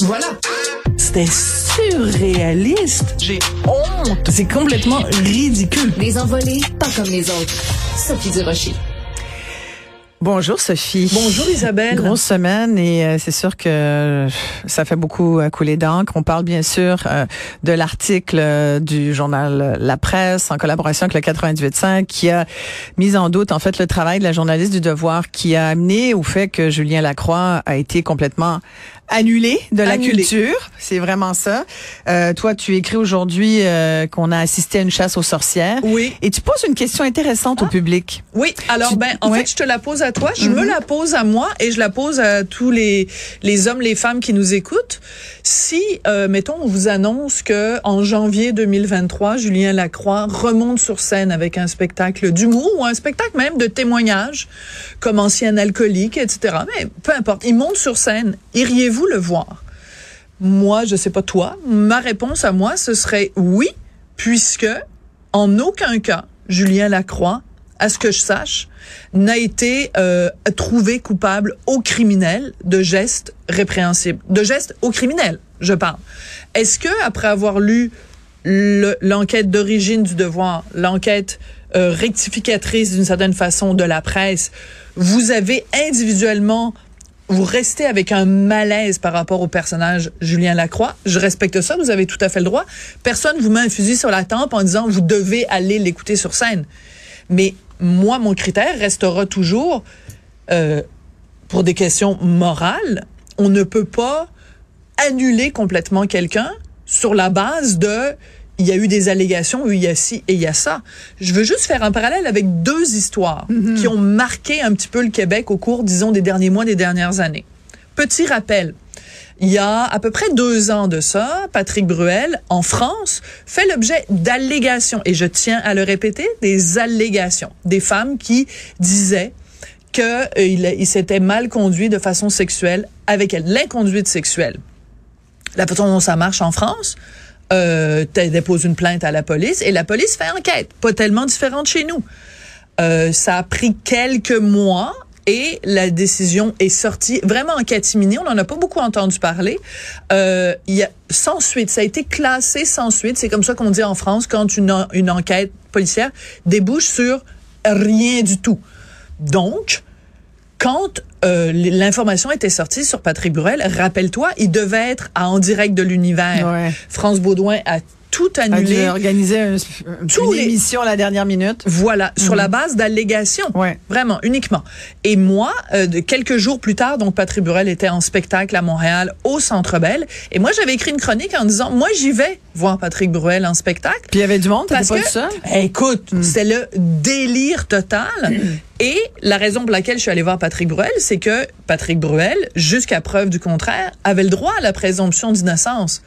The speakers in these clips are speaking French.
Voilà. C'était surréaliste. J'ai honte. C'est complètement ridicule. Les envolés, pas comme les autres. Sophie Durocher. Bonjour Sophie. Bonjour Isabelle. Grosse semaine et euh, c'est sûr que ça fait beaucoup euh, couler d'encre. On parle bien sûr euh, de l'article du journal La Presse en collaboration avec le 98.5 qui a mis en doute en fait le travail de la journaliste du Devoir qui a amené au fait que Julien Lacroix a été complètement annulé de la culture. C'est vraiment ça. Euh, toi, tu écris aujourd'hui euh, qu'on a assisté à une chasse aux sorcières. Oui. Et tu poses une question intéressante au public. Oui. Alors, ben, en ouais. fait, je te la pose à toi. Je me Mhm. la pose à moi et je la pose à tous les, les hommes, les femmes qui nous écoutent. Si, euh, mettons, on vous annonce que en janvier 2023, Julien Lacroix remonte sur scène avec un spectacle d'humour ou un spectacle même de témoignage, comme ancien alcoolique, etc. Mais peu importe. Il monte sur scène. Iriez-vous le voir? Moi, je sais pas toi. Ma réponse à moi, ce serait oui, puisque en aucun cas, Julien Lacroix, à ce que je sache, n'a été euh, trouvé coupable au criminel de gestes répréhensibles, de gestes au criminel, je parle. Est-ce que après avoir lu le- l'enquête d'origine du devoir, l'enquête euh, rectificatrice d'une certaine façon de la presse, vous avez individuellement vous restez avec un malaise par rapport au personnage Julien Lacroix. Je respecte ça, vous avez tout à fait le droit. Personne vous met un fusil sur la tempe en disant vous devez aller l'écouter sur scène. Mais moi, mon critère restera toujours euh, pour des questions morales. On ne peut pas annuler complètement quelqu'un sur la base de il y a eu des allégations, il y a ci et il y a ça. Je veux juste faire un parallèle avec deux histoires qui ont marqué un petit peu le Québec au cours, disons, des derniers mois, des dernières années. Petit rappel. Il y a à peu près deux ans de ça, Patrick Bruel, en France, fait l'objet d'allégations, et je tiens à le répéter, des allégations, des femmes qui disaient qu'il il s'était mal conduit de façon sexuelle avec elle, l'inconduite sexuelle. La façon dont ça marche en France, euh, tu déposes une plainte à la police et la police fait enquête, pas tellement différente chez nous. Euh, ça a pris quelques mois et la décision est sortie vraiment en catimini. On n'en a pas beaucoup entendu parler. Euh, y a sans suite, ça a été classé sans suite. C'est comme ça qu'on dit en France quand une, une enquête policière débouche sur rien du tout. Donc, quand euh, l'information était sortie sur Patrick Bruel, rappelle-toi, il devait être à En direct de l'univers. Ouais. France Baudouin a tout A dû annulé. un- Tous une émission à la dernière minute? Voilà, sur la base d'allégations. Ouais. Vraiment, uniquement. Et moi, euh, de quelques jours plus tard, donc Patrick Burel était en spectacle à Montréal, au Centre Bell. Et moi, j'avais écrit une chronique en disant, moi, j'y vais voir Patrick Bruel en spectacle. Puis il y avait du monde, Parce pas que, seul? Eh, écoute, c'est le délire total. Et la raison pour laquelle je suis allée voir Patrick Bruel, c'est que Patrick Bruel, jusqu'à preuve du contraire, avait le droit à la présomption d'innocence.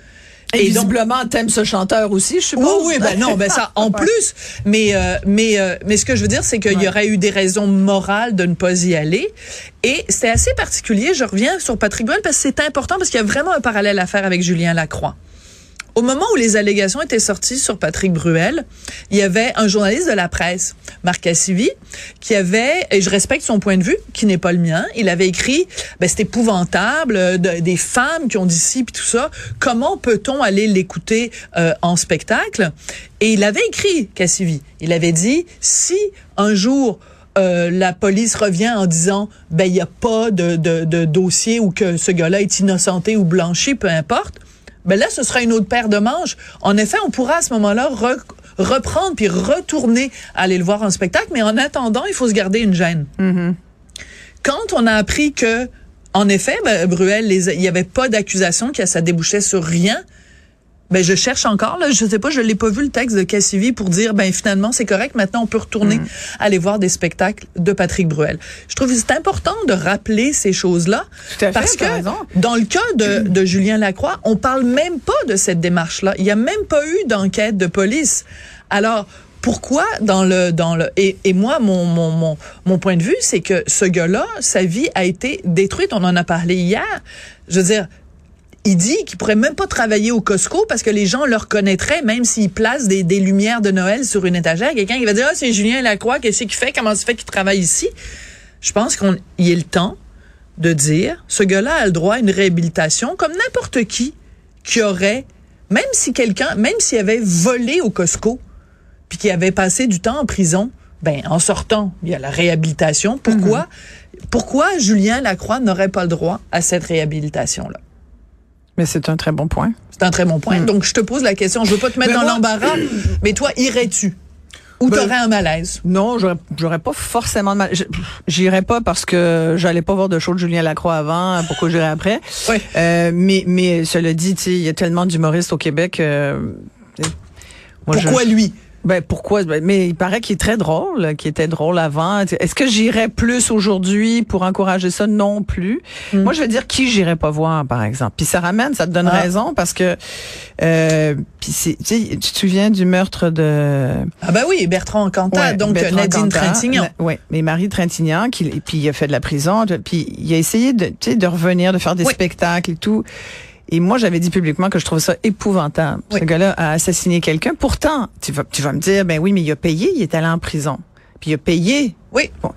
Et, visiblement, t'aimes ce chanteur aussi, je oui, suppose? oui, ben non, ben ça en plus. Mais euh, mais euh, mais ce que je veux dire, c'est qu'il y aurait eu des raisons morales de ne pas y aller. Et c'était assez particulier. Je reviens sur Patrick Bruel parce que c'est important parce qu'il y a vraiment un parallèle à faire avec Julien Lacroix. Au moment où les allégations étaient sorties sur Patrick Bruel, il y avait un journaliste de la presse, Marc Cassivi, qui avait, et je respecte son point de vue, qui n'est pas le mien, il avait écrit, ben, c'est épouvantable, euh, de- des femmes qui ont dit ci puis tout ça, comment peut-on aller l'écouter euh, en spectacle? Et il avait écrit, Cassivi, il avait dit, si un jour euh, la police revient en disant ben il y a pas de, de, de dossier ou que ce gars-là est innocenté ou blanchi, peu importe. Ben là, ce sera une autre paire de manches. En effet, on pourra à ce moment-là re- reprendre puis retourner aller le voir en spectacle, mais en attendant, il faut se garder une gêne. Quand on a appris que, en effet, ben, Bruel, il n'y avait pas d'accusation, que ça débouchait sur rien, ben je cherche encore là, je sais pas, je l'ai pas vu le texte de Cassivi pour dire ben finalement c'est correct, maintenant on peut retourner Mm. aller voir des spectacles de Patrick Bruel. Je trouve que c'est important de rappeler ces choses-là fait, parce que dans le cas de, de Julien Lacroix, on parle même pas de cette démarche-là. Il y a même pas eu d'enquête de police. Alors pourquoi dans le dans le et, et moi mon, mon mon mon point de vue c'est que ce gars-là sa vie a été détruite on en a parlé hier je veux dire il dit qu'il pourrait même pas travailler au Costco parce que les gens le reconnaîtraient, même s'il place des, des lumières de Noël sur une étagère. Quelqu'un qui va dire, ah, c'est Julien Lacroix, qu'est-ce qu'il fait? Comment ça fait qu'il travaille ici? Je pense qu'il est le temps de dire, ce gars-là a le droit à une réhabilitation comme n'importe qui qui aurait, même si quelqu'un, même s'il avait volé au Costco, puis qui avait passé du temps en prison, ben en sortant, il y a la réhabilitation. Pourquoi, pourquoi Julien Lacroix n'aurait pas le droit à cette réhabilitation-là? Mais c'est un très bon point. C'est un très bon point. Mm. Donc, je te pose la question. Je veux pas te mettre Mais dans l'embarras, mais toi, irais-tu? Ou Ben- t'aurais un malaise? Non, j'aurais- pas forcément de mal. je- J'irais pas parce que j'allais pas voir de show de Julien Lacroix avant. Pourquoi j'irais après? Oui. Euh, Mais mais cela dit, il y a tellement d'humoristes au Québec. euh, je- Pourquoi lui? Ben pourquoi? Ben, Mais il paraît qu'il est très drôle, qu'il était drôle avant. Est-ce que j'irais plus aujourd'hui pour encourager ça? Non plus. Mm. Moi, je veux dire qui j'irais pas voir, par exemple? Puis ça ramène, ça te donne Ah. raison parce que euh, puis c'est, tu sais, tu te souviens du meurtre de Ah ben oui, Bertrand Cantat, Ouais, donc Bertrand Nadine Trintignant. na- Ouais, mais Marie Trintignant, qui, puis il a fait de la prison, puis il a essayé de, tu sais, de revenir, de faire des Oui. spectacles et tout. Et moi, j'avais dit publiquement que je trouvais ça épouvantable. Oui. Ce gars-là a assassiné quelqu'un. Pourtant, tu vas, tu vas me dire, ben oui, mais il a payé, il est allé en prison. Puis il a payé. Oui. Bon.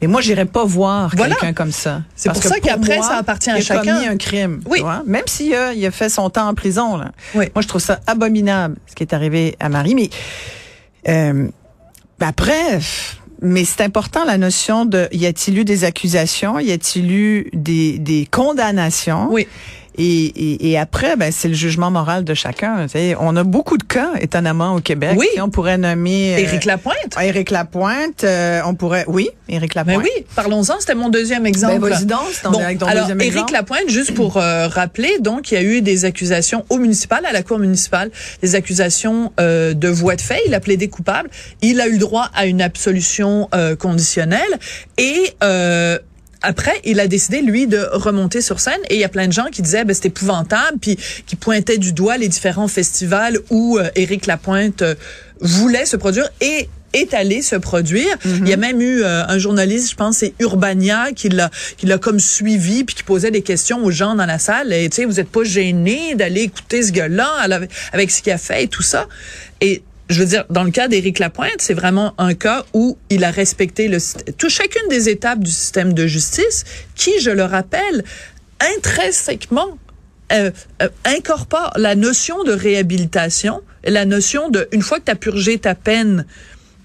Mais moi, j'irais pas voir Voilà. quelqu'un comme ça. C'est pour ça qu'après, ça appartient à il a chacun. commis un crime. Oui. tu vois. Même s'il a, il a fait son temps en prison, là. Oui. Moi, je trouve ça abominable, ce qui est arrivé à Marie. Mais euh, après, pff, mais c'est important la notion de y a-t-il eu des accusations, y a-t-il eu des, des condamnations? Oui. Et, et, et après, ben, c'est le jugement moral de chacun. Tu sais, on a beaucoup de cas, étonnamment, au Québec. Oui. On pourrait nommer... euh, Éric Lapointe. Éric Lapointe. euh, on pourrait... Oui, Éric Mais Lapointe. oui, parlons-en, c'était mon deuxième exemple. Ben, donc, c'est ton- Bon, avec ton alors, deuxième Éric exemple. Lapointe, juste pour euh, rappeler, donc, il y a eu des accusations au municipal, à la cour municipale, des accusations euh, de voie de fait. Il a plaidé coupable. Il a eu droit à une absolution euh, conditionnelle. Et euh, après, il a décidé, lui, de remonter sur scène. Et il y a plein de gens qui disaient, ben, c'est épouvantable, puis qui pointaient du doigt les différents festivals où euh, Éric Lapointe euh, voulait se produire et est allé se produire. Il y a même eu euh, un journaliste, je pense, c'est Urbania, qui l'a, qui l'a comme suivi puis qui posait des questions aux gens dans la salle. Et tu sais, vous êtes pas gênés d'aller écouter ce gars-là avec, avec ce qu'il a fait et tout ça. Et je veux dire, dans le cas d'Éric Lapointe, c'est vraiment un cas où il a respecté le, tout, chacune des étapes du système de justice qui, je le rappelle, intrinsèquement euh, euh, incorpore la notion de réhabilitation et la notion de, une fois que tu as purgé ta peine,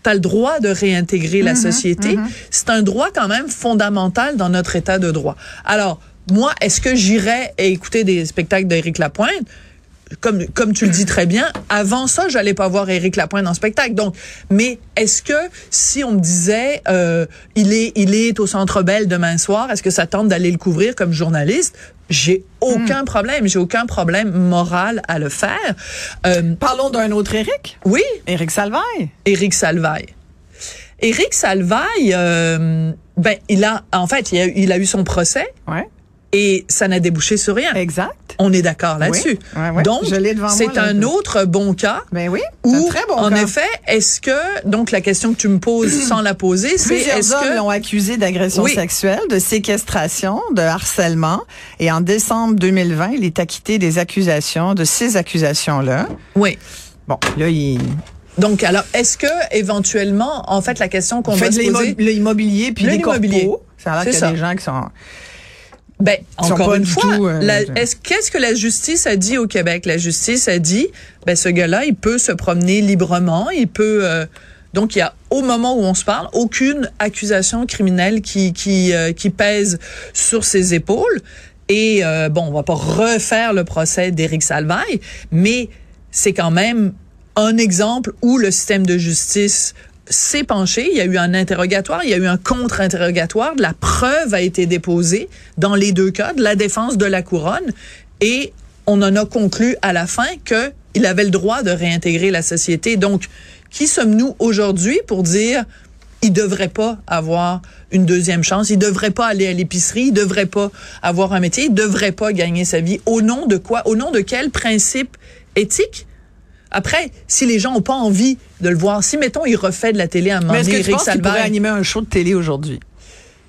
tu as le droit de réintégrer la société. C'est un droit quand même fondamental dans notre état de droit. Alors, moi, est-ce que j'irais écouter des spectacles d'Éric Lapointe? Comme comme tu le dis très bien, avant ça, j'allais pas voir Éric Lapointe en spectacle. Donc, mais est-ce que si on me disait euh, il est il est au Centre Bell demain soir, est-ce que ça tente d'aller le couvrir comme journaliste? J'ai aucun problème, j'ai aucun problème moral à le faire. Euh, Parlons d'un autre Éric, oui, Éric Salvaille. Éric Salvaille. Éric Salvaille, euh, ben il a en fait il a, il a eu son procès Ouais, et ça n'a débouché sur rien. exact. On est d'accord là-dessus. Ouais, ouais. Donc, c'est là. un autre bon cas Ben oui, un très bon en cas. effet, est-ce que, donc la question que tu me poses sans la poser, c'est est-ce hommes que... l'ont accusé d'agression Oui. sexuelle, de séquestration, de harcèlement. Et en décembre 2020, il est acquitté des accusations, de ces accusations-là. Oui. Bon, là, il Donc, alors, est-ce que, éventuellement, en fait, la question qu'on de se poser... l'immo- l'immobilier puis Le des l'immobilier. corpos. Ça a l'air C'est qu'il y a ça. des gens qui sont... Ben, encore une fois, euh, qu'est-ce que la justice a dit au Québec? La justice a dit, ben, ce gars-là, il peut se promener librement, il peut... euh, donc, il y a, au moment où on se parle, aucune accusation criminelle qui, qui, euh, qui pèse sur ses épaules. Et, euh, bon, on va pas refaire le procès d'Éric Salvaille, mais c'est quand même un exemple où le système de justice s'est penché, il y a eu un interrogatoire, il y a eu un contre-interrogatoire, la preuve a été déposée dans les deux cas, de la défense de la couronne, et on en a conclu à la fin que il avait le droit de réintégrer la société. Donc, qui sommes-nous aujourd'hui pour dire il devrait pas avoir une deuxième chance, il devrait pas aller à l'épicerie, il devrait pas avoir un métier, il devrait pas gagner sa vie. Au nom de quoi? Au nom de quel principe éthique? Après, si les gens ont pas envie de le voir, si mettons il refait de la télé à un moment donné, penses qu'il pourrait Salvaille, animer un show de télé aujourd'hui?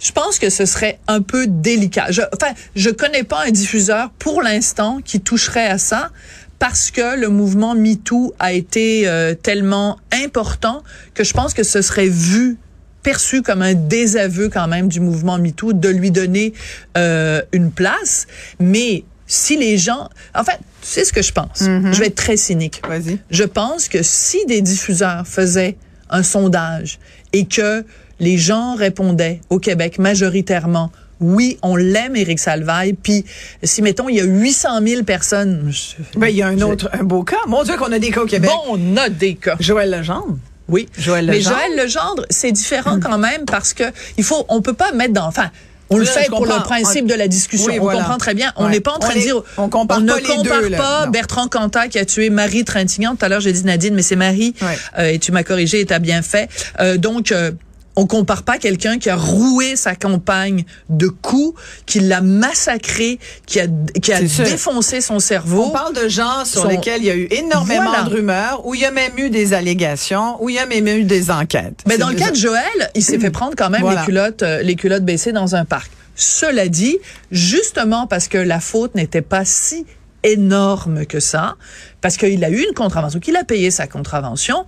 je pense que ce serait un peu délicat. Je, enfin, je connais pas un diffuseur pour l'instant qui toucherait à ça parce que le mouvement MeToo a été euh, tellement important que je pense que ce serait vu perçu comme un désaveu quand même du mouvement MeToo de lui donner euh, une place. Mais si les gens, en fait, c'est ce que je pense? Je vais être très cynique. Vas-y. Je pense que si des diffuseurs faisaient un sondage et que les gens répondaient au Québec majoritairement oui, on l'aime, Éric Salvaille. Puis, si, mettons, il y a 800 000 personnes... je- Ben, il y a un je- autre, un beau cas. Mon Dieu, qu'on a des cas au Québec. Bon, on a des cas. Joël Legendre. Oui. Joël Mais Legendre. Joël Legendre, c'est différent quand même parce que il faut, on peut pas mettre dans, enfin, on le fait pour le principe de la discussion. On comprend très bien. On n'est pas en train de dire, on compare ne compare pas. Bertrand Cantat qui a tué Marie Trintignant. Tout à l'heure, j'ai dit Nadine, mais c'est Marie. Ouais. Euh, et tu m'as corrigé et t'as bien fait. Euh, donc, euh, on compare pas quelqu'un qui a roué sa compagne de coups, qui l'a massacré, qui a, qui a sûr. défoncé son cerveau. On parle de gens sur lesquels il y a eu énormément Voilà. de rumeurs, où il y a même eu des allégations, où il y a même eu des enquêtes. Mais dans le cas de Joël, il s'est fait prendre quand même Voilà. les culottes, euh, les culottes baissées dans un parc. Cela dit, justement parce que la faute n'était pas si énorme que ça, parce qu'il a eu une contravention, qu'il a payé sa contravention,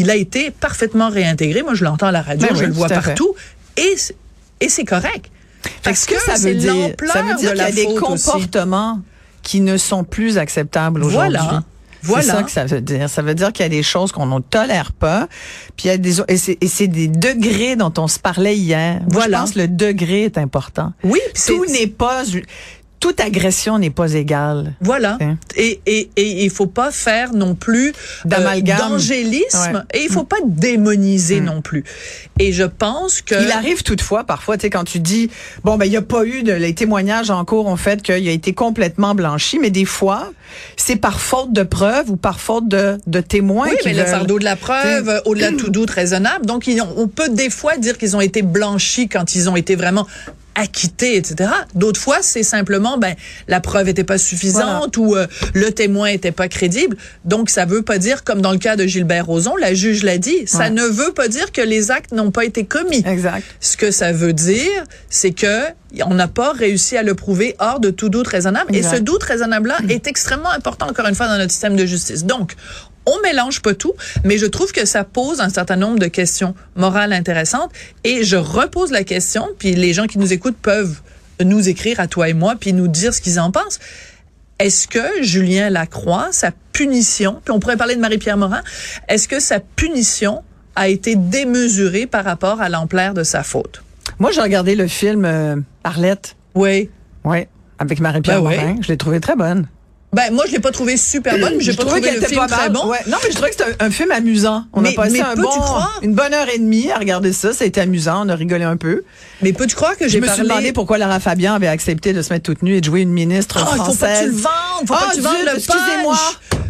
il a été parfaitement réintégré. Moi, je l'entends à la radio, Ben je oui, le vois partout, et et c'est correct. Parce que, ça c'est veut dire, l'ampleur ça veut dire de qu'il y a des aussi. comportements qui ne sont plus acceptables aujourd'hui. Voilà. C'est Voilà. ça que ça veut dire. Ça veut dire qu'il y a des choses qu'on ne tolère pas. Puis il y a des et c'est, c'est des degrés dont on se parlait hier. Voilà. Je pense que le degré est important. Oui, c'est- Tout n'est pas toute agression n'est pas égale. Voilà. Hein? Et, et, et il faut pas faire non plus D'amalgame. d'angélisme Ouais. Mm. et il faut pas démoniser non plus. Et je pense que Il arrive toutefois parfois, tu sais, quand tu dis bon ben il y a pas eu de les témoignages en cours ont fait qu'il a été complètement blanchi, mais des fois c'est par faute de preuves ou par faute de, de témoins. oui, mais le fardeau de la preuve, euh, au-delà de tout doute raisonnable. Donc, ils ont- on peut des fois dire qu'ils ont été blanchis quand ils ont été vraiment acquittés, etc. D'autres fois, c'est simplement, ben, la preuve était pas suffisante ou euh, le témoin était pas crédible. Donc, ça veut pas dire, comme dans le cas de Gilbert Rozon, la juge l'a dit, ça Ouais. ne veut pas dire que les actes n'ont pas été commis. Exact. Ce que ça veut dire, c'est que on n'a pas réussi à le prouver hors de tout doute raisonnable. Et ce doute raisonnable-là est extrêmement important, encore une fois, dans notre système de justice. Donc, on mélange pas tout, mais je trouve que ça pose un certain nombre de questions morales intéressantes. Et je repose la question, puis les gens qui nous écoutent peuvent nous écrire à toi et moi, puis nous dire ce qu'ils en pensent. Est-ce que Julien Lacroix, sa punition, puis on pourrait parler de Marie-Pierre Morin, est-ce que sa punition a été démesurée par rapport à l'ampleur de sa faute? Moi j'ai regardé le film euh, Arlette, Oui. ouais, avec Marie-Pierre Ben oui. Morin. Je l'ai trouvé très bonne. Ben, moi, je l'ai pas trouvé super bonne, mais j'ai Je pas trouvais trouvé le était film pas très bon. Ouais. Non, mais je trouvais que c'était un, un film amusant. On Mais- a passé mais un bon, une bonne heure et demie à regarder ça. Ça a été amusant. On a rigolé un peu. Mais peux-tu croire que Je j'ai me parlé... suis demandé pourquoi Lara Fabian avait accepté de se mettre toute nue et de jouer une ministre Ah, il faut française. pas que tu le vendes, faut pas Ah, que tu vendes zut, le Excusez-moi.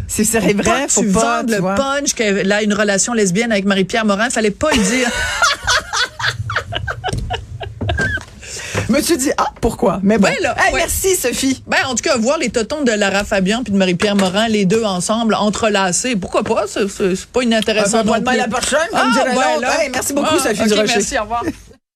C'est vrai, pas que faut tu pas. tu le vois. punch qu'elle a une relation lesbienne avec Marie-Pierre Morin, fallait pas le dire. Je me suis dit, ah, pourquoi? Mais bon. Ouais, là, Hey, ouais. Merci, Sophie. ben, en tout cas, voir les totons de Lara Fabian puis de Marie-Pierre Morin, les deux ensemble, entrelacés, pourquoi pas? C'est pas inintéressant Un peu non plus. la prochaine, Ah, dirait ben. Hey, merci beaucoup, Ah, Sophie Durocher. merci, au revoir.